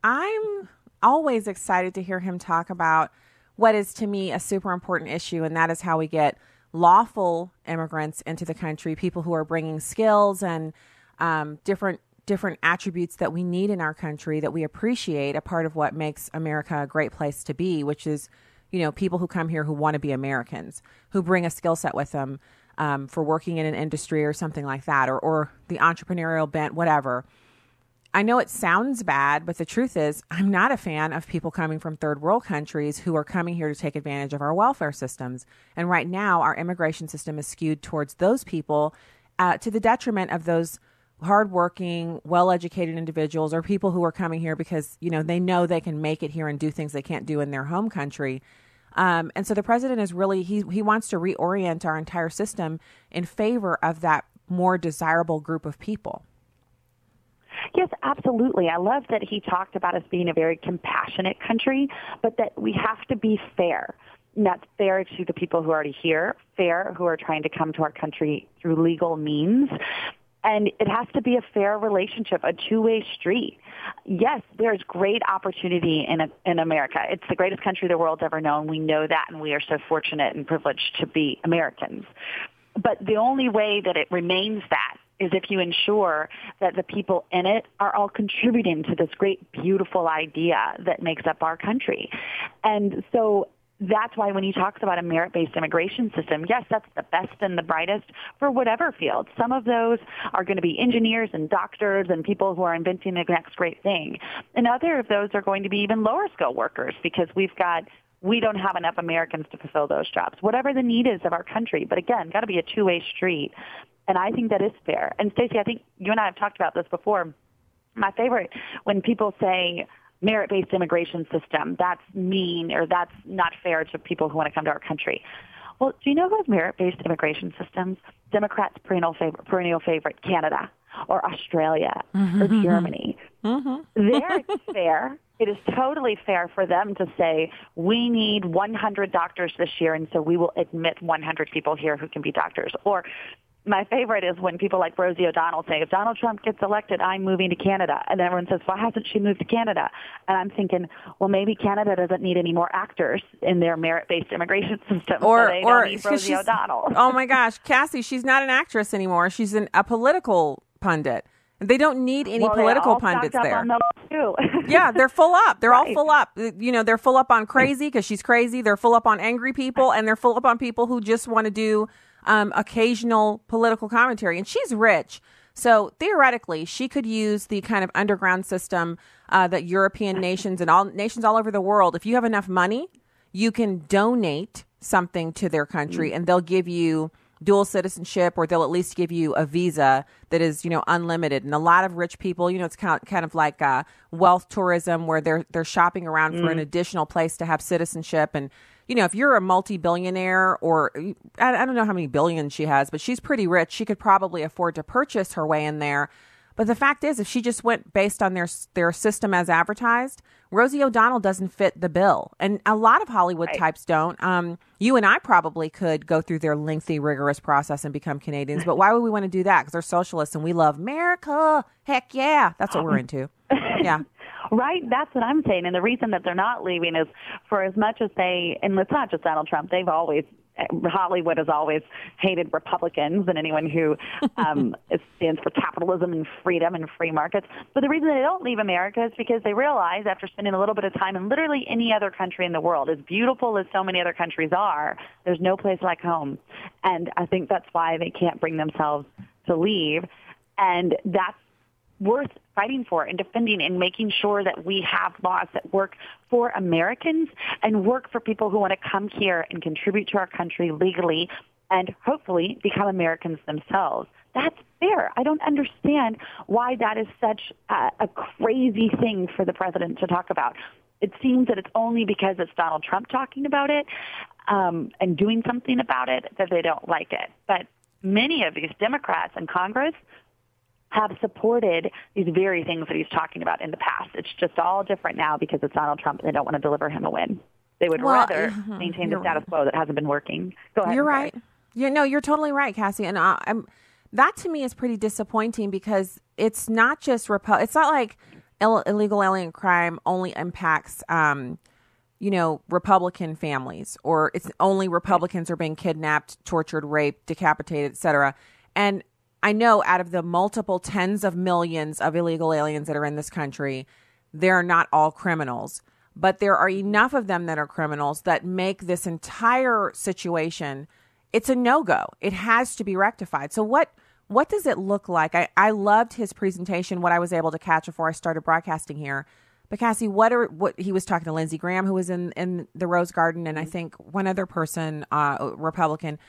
I'm always excited to hear him talk about what is to me a super important issue, and that is how we get – lawful immigrants into the country, people who are bringing skills and um, different different attributes that we need in our country that we appreciate. A part of what makes America a great place to be, which is you know people who come here who want to be Americans, who bring a skill set with them um, for working in an industry or something like that, or or the entrepreneurial bent, whatever. I know it sounds bad, but the truth is, I'm not a fan of people coming from third world countries who are coming here to take advantage of our welfare systems. And right now, our immigration system is skewed towards those people uh, to the detriment of those hardworking, well educated individuals or people who are coming here because, you know, they know they can make it here and do things they can't do in their home country. Um, and so the president is really, he, he wants to reorient our entire system in favor of that more desirable group of people. Yes, absolutely. I love that he talked about us being a very compassionate country, but that we have to be fair. And that's fair to the people who are already here, fair who are trying to come to our country through legal means. And it has to be a fair relationship, a two-way street. Yes, there's great opportunity in in America. It's the greatest country the world's ever known. We know that, and we are so fortunate and privileged to be Americans. But the only way that it remains that is if you ensure that the people in it are all contributing to this great, beautiful idea that makes up our country. And so that's why when he talks about a merit-based immigration system, yes, that's the best and the brightest for whatever field. Some of those are going to be engineers and doctors and people who are inventing the next great thing. And other of those are going to be even lower skill workers because we've got we don't have enough Americans to fulfill those jobs. Whatever the need is of our country, but again, got to be a two-way street. And I think that is fair. And Stacey, I think you and I have talked about this before. My favorite when people say merit-based immigration system. That's mean or that's not fair to people who want to come to our country. Well, do you know who has merit-based immigration systems? Democrats' perennial favorite, perennial favorite, Canada or Australia mm-hmm. or Germany. Mm-hmm. there it's fair. It is totally fair for them to say, we need 100 doctors this year, and so we will admit 100 people here who can be doctors. Or my favorite is when people like Rosie O'Donnell say, if Donald Trump gets elected, I'm moving to Canada. And everyone says, why hasn't she moved to Canada? And I'm thinking, well, maybe Canada doesn't need any more actors in their merit-based immigration *laughs* system. Or, so or Rosie O'Donnell. *laughs* oh my gosh, Cassie, she's not an actress anymore. She's an, a political pundit. They don't need any well, political pundits there. *laughs* yeah, they're full up. They're right. all full up. Uh, you know, they're full up on crazy because she's crazy. They're full up on angry people, and they're full up on people who just want to do um, occasional political commentary. And she's rich. So theoretically, she could use the kind of underground system uh, that European nations and all nations all over the world, if you have enough money, you can donate something to their country and they'll give you dual citizenship or they'll at least give you a visa that is you know unlimited and a lot of rich people you know it's kind of, kind of like uh, wealth tourism where they're they're shopping around mm. for an mm. additional place to have citizenship and you know, if you're a multi-billionaire or I, I don't know how many billions she has, but she's pretty rich. She could probably afford to purchase her way in there. But the fact is, if she just went based on their their system as advertised, Rosie O'Donnell doesn't fit the bill, and a lot of Hollywood right. types don't. Um, you and I probably could go through their lengthy, rigorous process and become Canadians, but why would we want to do that? Because they're socialists and we love America. Heck yeah, that's what we're into. *laughs* Yeah. Right, that's what I'm saying. And the reason that they're not leaving is for as much as they, and it's not just Donald Trump, they've always Hollywood has always hated Republicans and anyone who *laughs* um, stands for capitalism and freedom and free markets. But the reason they don't leave America is because they realize after spending a little bit of time in literally any other country in the world, as beautiful as so many other countries are, there's no place like home. And I think that's why they can't bring themselves to leave. And that's worth fighting for and defending and making sure that we have laws that work for Americans and work for people who want to come here and contribute to our country legally and hopefully become Americans themselves. That's fair. I don't understand why that is such a, a crazy thing for the president to talk about. It seems that it's only because it's Donald Trump talking about it um, and doing something about it that they don't like it. But many of these Democrats in Congress have supported these very things that he's talking about in the past. It's just all different now because it's Donald Trump and they don't want to deliver him a win. They would well, rather uh, maintain the status quo that hasn't been working. Go ahead. You're right. Yeah, no, you're totally right, Cassie. And uh, I'm, that to me is pretty disappointing because it's not just Repu- It's not like Ill- illegal alien crime only impacts, um, you know, Republican families or it's only Republicans are being kidnapped, tortured, raped, decapitated, etc. And I know out of the multiple tens of millions of illegal aliens that are in this country, they're not all criminals, but there are enough of them that are criminals that make this entire situation it's a no-go. It has to be rectified. So what what does it look like? I, I loved his presentation, what I was able to catch before I started broadcasting here. But Cassie, what are what he was talking to Lindsey Graham, who was in in the Rose Garden, and I think one other person, uh, Republican.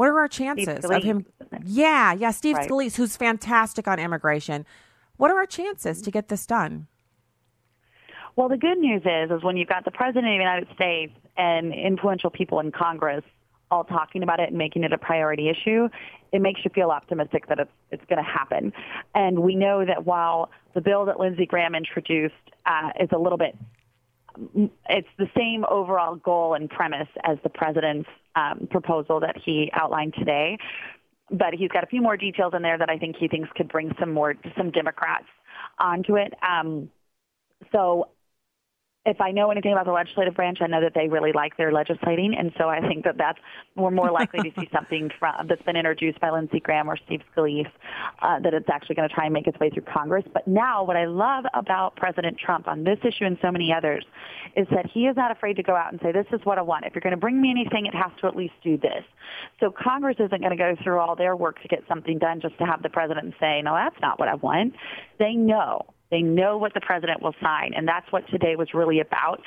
What are our chances of him? Yeah, yeah, Steve right. Scalise, who's fantastic on immigration. What are our chances to get this done? Well, the good news is, is when you've got the president of the United States and influential people in Congress all talking about it and making it a priority issue, it makes you feel optimistic that it's it's going to happen. And we know that while the bill that Lindsey Graham introduced uh, is a little bit it's the same overall goal and premise as the president's um, proposal that he outlined today. But he's got a few more details in there that I think he thinks could bring some more some Democrats onto it. Um, so if I know anything about the legislative branch, I know that they really like their legislating, and so I think that that's we're more likely to see *laughs* something from that's been introduced by Lindsey Graham or Steve Scalise uh, that it's actually going to try and make its way through Congress. But now, what I love about President Trump on this issue and so many others is that he is not afraid to go out and say, "This is what I want. If you're going to bring me anything, it has to at least do this." So Congress isn't going to go through all their work to get something done just to have the president say, "No, that's not what I want." They know they know what the president will sign, and that's what today was really about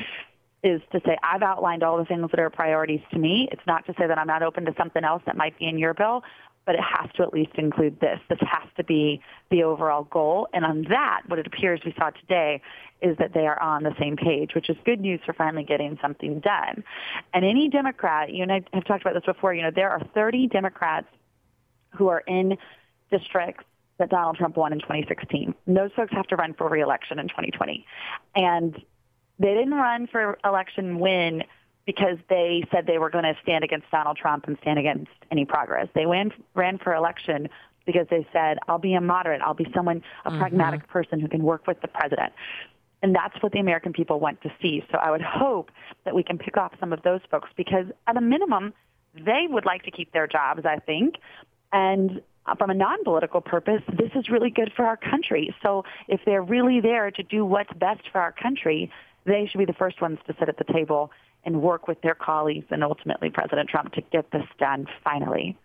is to say I've outlined all the things that are priorities to me. It's not to say that I'm not open to something else that might be in your bill, but it has to at least include this. This has to be the overall goal. And on that, what it appears we saw today is that they are on the same page, which is good news for finally getting something done. And any Democrat, you and I have talked about this before, you know, there are 30 Democrats who are in districts that Donald Trump won in 2016. those folks have to run for reelection in 2020. And they didn't run for election win because they said they were going to stand against Donald Trump and stand against any progress. They ran, ran for election because they said, I'll be a moderate. I'll be someone, a mm-hmm. pragmatic person who can work with the president. And that's what the American people want to see. So I would hope that we can pick off some of those folks because at a minimum, they would like to keep their jobs, I think. And Uh, from a non-political purpose, this is really good for our country. So if they're really there to do what's best for our country, they should be the first ones to sit at the table and work with their colleagues and ultimately President Trump to get this done finally.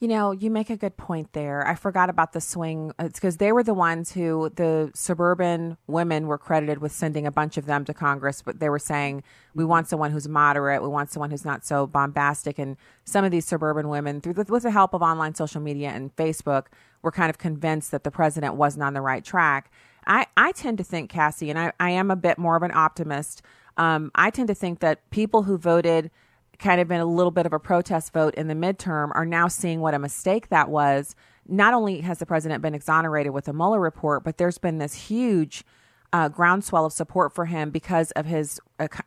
You know, you make a good point there. I forgot about the swing. It's because they were the ones who the suburban women were credited with sending a bunch of them to Congress, but they were saying, we want someone who's moderate. We want someone who's not so bombastic. And some of these suburban women, through the, with the help of online social media and Facebook, were kind of convinced that the president wasn't on the right track. I, I tend to think, Cassie, and I, I am a bit more of an optimist. Um, I tend to think that people who voted – kind of been a little bit of a protest vote in the midterm are now seeing what a mistake that was. Not only has the president been exonerated with the Mueller report, but there's been this huge uh, groundswell of support for him because of his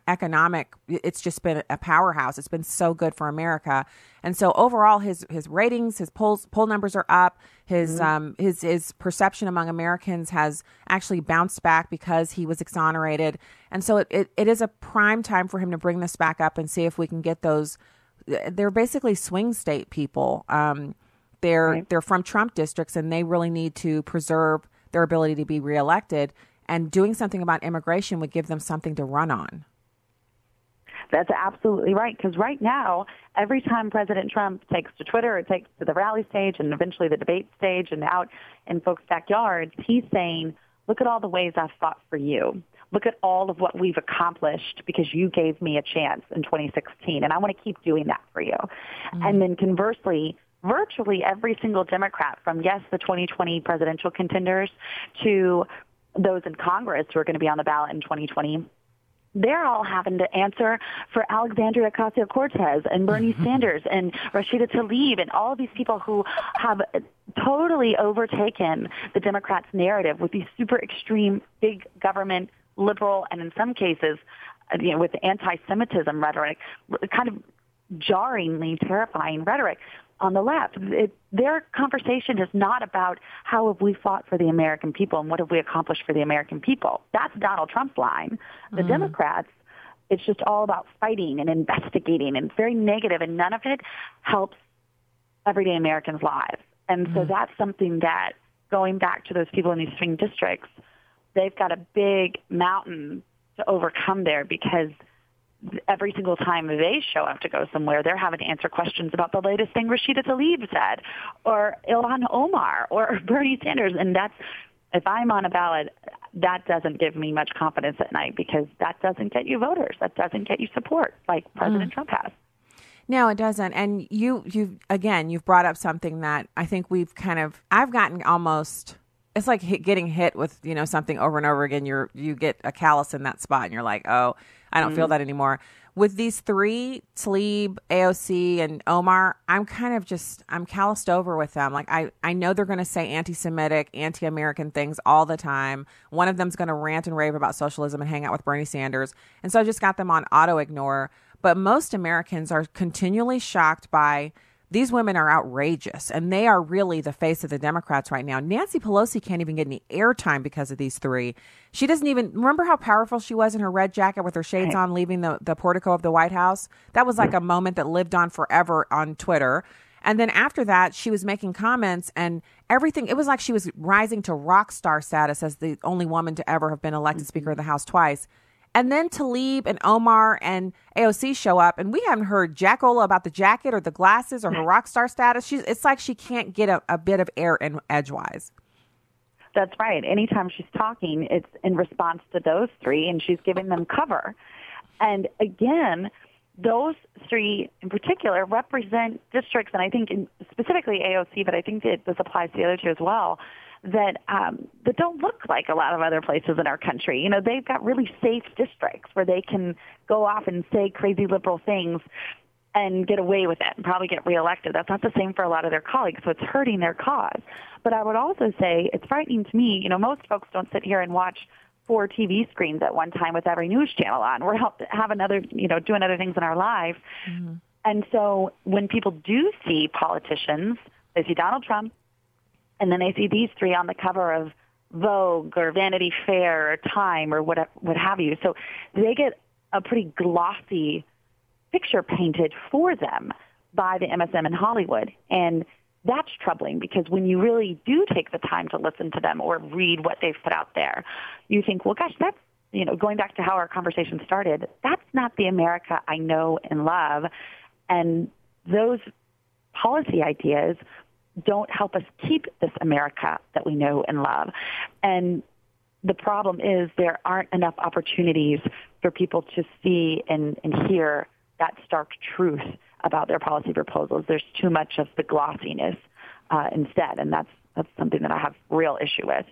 economic. It's just been a powerhouse. It's been so good for America, and so overall, his his ratings, his polls, poll numbers are up. His mm-hmm. um his his perception among Americans has actually bounced back because he was exonerated, and so it, it, it is a prime time for him to bring this back up and see if we can get those. They're basically swing state people. Um, they're right. they're from Trump districts, and they really need to preserve their ability to be reelected and doing something about immigration would give them something to run on. That's absolutely right. Because right now, every time President Trump takes to Twitter or takes to the rally stage and eventually the debate stage and out in folks' backyards, he's saying, look at all the ways I've fought for you. Look at all of what we've accomplished because you gave me a chance in 2016. And I want to keep doing that for you. Mm-hmm. And then conversely, virtually every single Democrat from, yes, the 2020 presidential contenders to those in Congress who are going to be on the ballot in 2020 they're all having to answer for Alexandria Ocasio-Cortez and Bernie. *laughs* Sanders and Rashida Tlaib and all of these people who have totally overtaken the Democrats' narrative with these super extreme big government liberal and in some cases you know with anti-Semitism rhetoric, kind of jarringly terrifying rhetoric on the left. It, their conversation is not about how have we fought for the American people and what have we accomplished for the American people. That's Donald Trump's line. The mm. Democrats, it's just all about fighting and investigating and very negative, and none of it helps everyday Americans' lives. And mm. so that's something that, going back to those people in these swing districts, they've got a big mountain to overcome there because – every single time they show up to go somewhere, they're having to answer questions about the latest thing Rashida Tlaib said, or Ilhan Omar, or *laughs* Bernie Sanders, and that's if I'm on a ballot, that doesn't give me much confidence at night because that doesn't get you voters, that doesn't get you support like President mm. Trump has. No, it doesn't. And you, you again, you've brought up something that I think we've kind of, I've gotten almost it's like hit, getting hit with you know something over and over again. You're you get a callus in that spot, and you're like, oh, I don't mm-hmm. feel that anymore. with these three, Tlaib, AOC, and Omar, I'm kind of just I'm calloused over with them. Like I, I know they're going to say anti-Semitic, anti-American things all the time. One of them's going to rant and rave about socialism and hang out with Bernie Sanders, and so I just got them on auto ignore. But most Americans are continually shocked by these women are outrageous and they are really the face of the Democrats right now. Nancy Pelosi can't even get any airtime because of these three. She doesn't even remember how powerful she was in her red jacket with her shades on leaving the, the portico of the White House. That was like a moment that lived on forever on Twitter. And then after that, she was making comments and everything. It was like she was rising to rock star status as the only woman to ever have been elected mm-hmm. Speaker of the House twice. And then Tlaib and Omar and AOC show up, and we haven't heard Jackola about the jacket or the glasses or her rock star status. She's, it's like she can't get a, a bit of air in edgewise. That's right. Anytime she's talking, it's in response to those three, and she's giving them cover. And again, those three in particular represent districts, and I think in, specifically AOC, but I think that this applies to the other two as well that um, that don't look like a lot of other places in our country. You know, they've got really safe districts where they can go off and say crazy liberal things and get away with it and probably get reelected. That's not the same for a lot of their colleagues, so it's hurting their cause. But I would also say it's frightening to me. You know, most folks don't sit here and watch four TV screens at one time with every news channel on. We're help, having another, you know, doing other things in our lives. Mm-hmm. And so when people do see politicians, they see Donald Trump, and then I see these three on the cover of Vogue or Vanity Fair or Time or what what have you. So they get a pretty glossy picture painted for them by the MSM in Hollywood, and that's troubling because when you really do take the time to listen to them or read what they've put out there, you think, well, gosh, that's you know, going back to how our conversation started, that's not the America I know and love. And those policy ideas don't help us keep this America that we know and love. And the problem is there aren't enough opportunities for people to see and, and hear that stark truth about their policy proposals. There's too much of the glossiness uh, instead, and that's that's something that I have real issue with.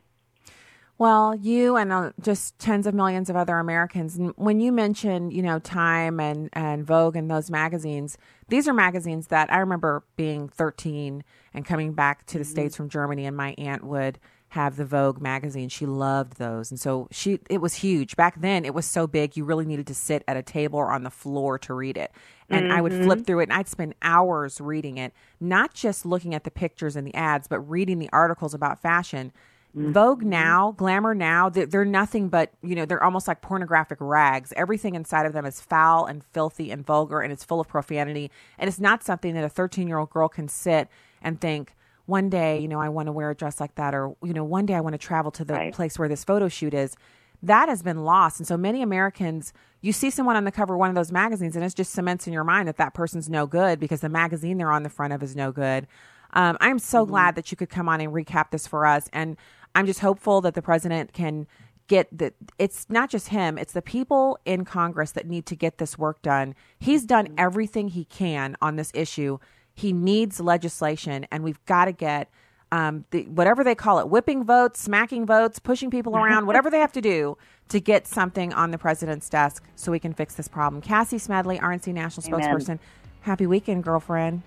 Well, you and uh, just tens of millions of other Americans. When you mention, you know, Time and, and Vogue and those magazines, these are magazines that I remember being 13 and coming back to the mm-hmm. States from Germany, and my aunt would have the Vogue magazine. She loved those. And so she it was huge. Back then it was so big you really needed to sit at a table or on the floor to read it. And mm-hmm. I would flip mm-hmm. through it and I'd spend hours reading it, not just looking at the pictures and the ads, but reading the articles about fashion. Mm-hmm. Vogue now, Glamour now, they're, they're, nothing but, you know, they're almost like pornographic rags. Everything inside of them is foul and filthy and vulgar and it's full of profanity. And it's not something that a 13 year old girl can sit and think, one day, you know, I want to wear a dress like that, or, you know, one day I want to travel to the right. place where this photo shoot is. That has been lost. And so many Americans, you see someone on the cover of one of those magazines and it just cements in your mind that that person's no good because the magazine they're on the front of is no good. Um, I'm so mm-hmm. glad that you could come on and recap this for us. And I'm just hopeful that the president can get that it's not just him it's the people in congress that need to get this work done. He's done everything he can on this issue. He needs legislation and we've got to get um, the, whatever they call it whipping votes smacking votes pushing people around whatever they have to do to get something on the president's desk so we can fix this problem. Cassie Smedile rnc national Amen. spokesperson. Happy weekend girlfriend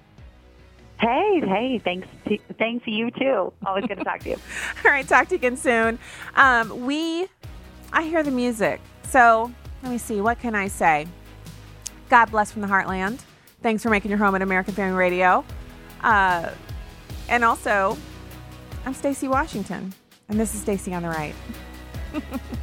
Hey, hey, thanks to, thanks to you too. Always good to talk to you. *laughs* All right, talk to you again soon. Um, we, I hear the music. So let me see. What can I say? God bless from the heartland. Thanks for making your home at American Family Radio. Uh, and also, I'm Stacy Washington, and this is Stacy on the Right. *laughs*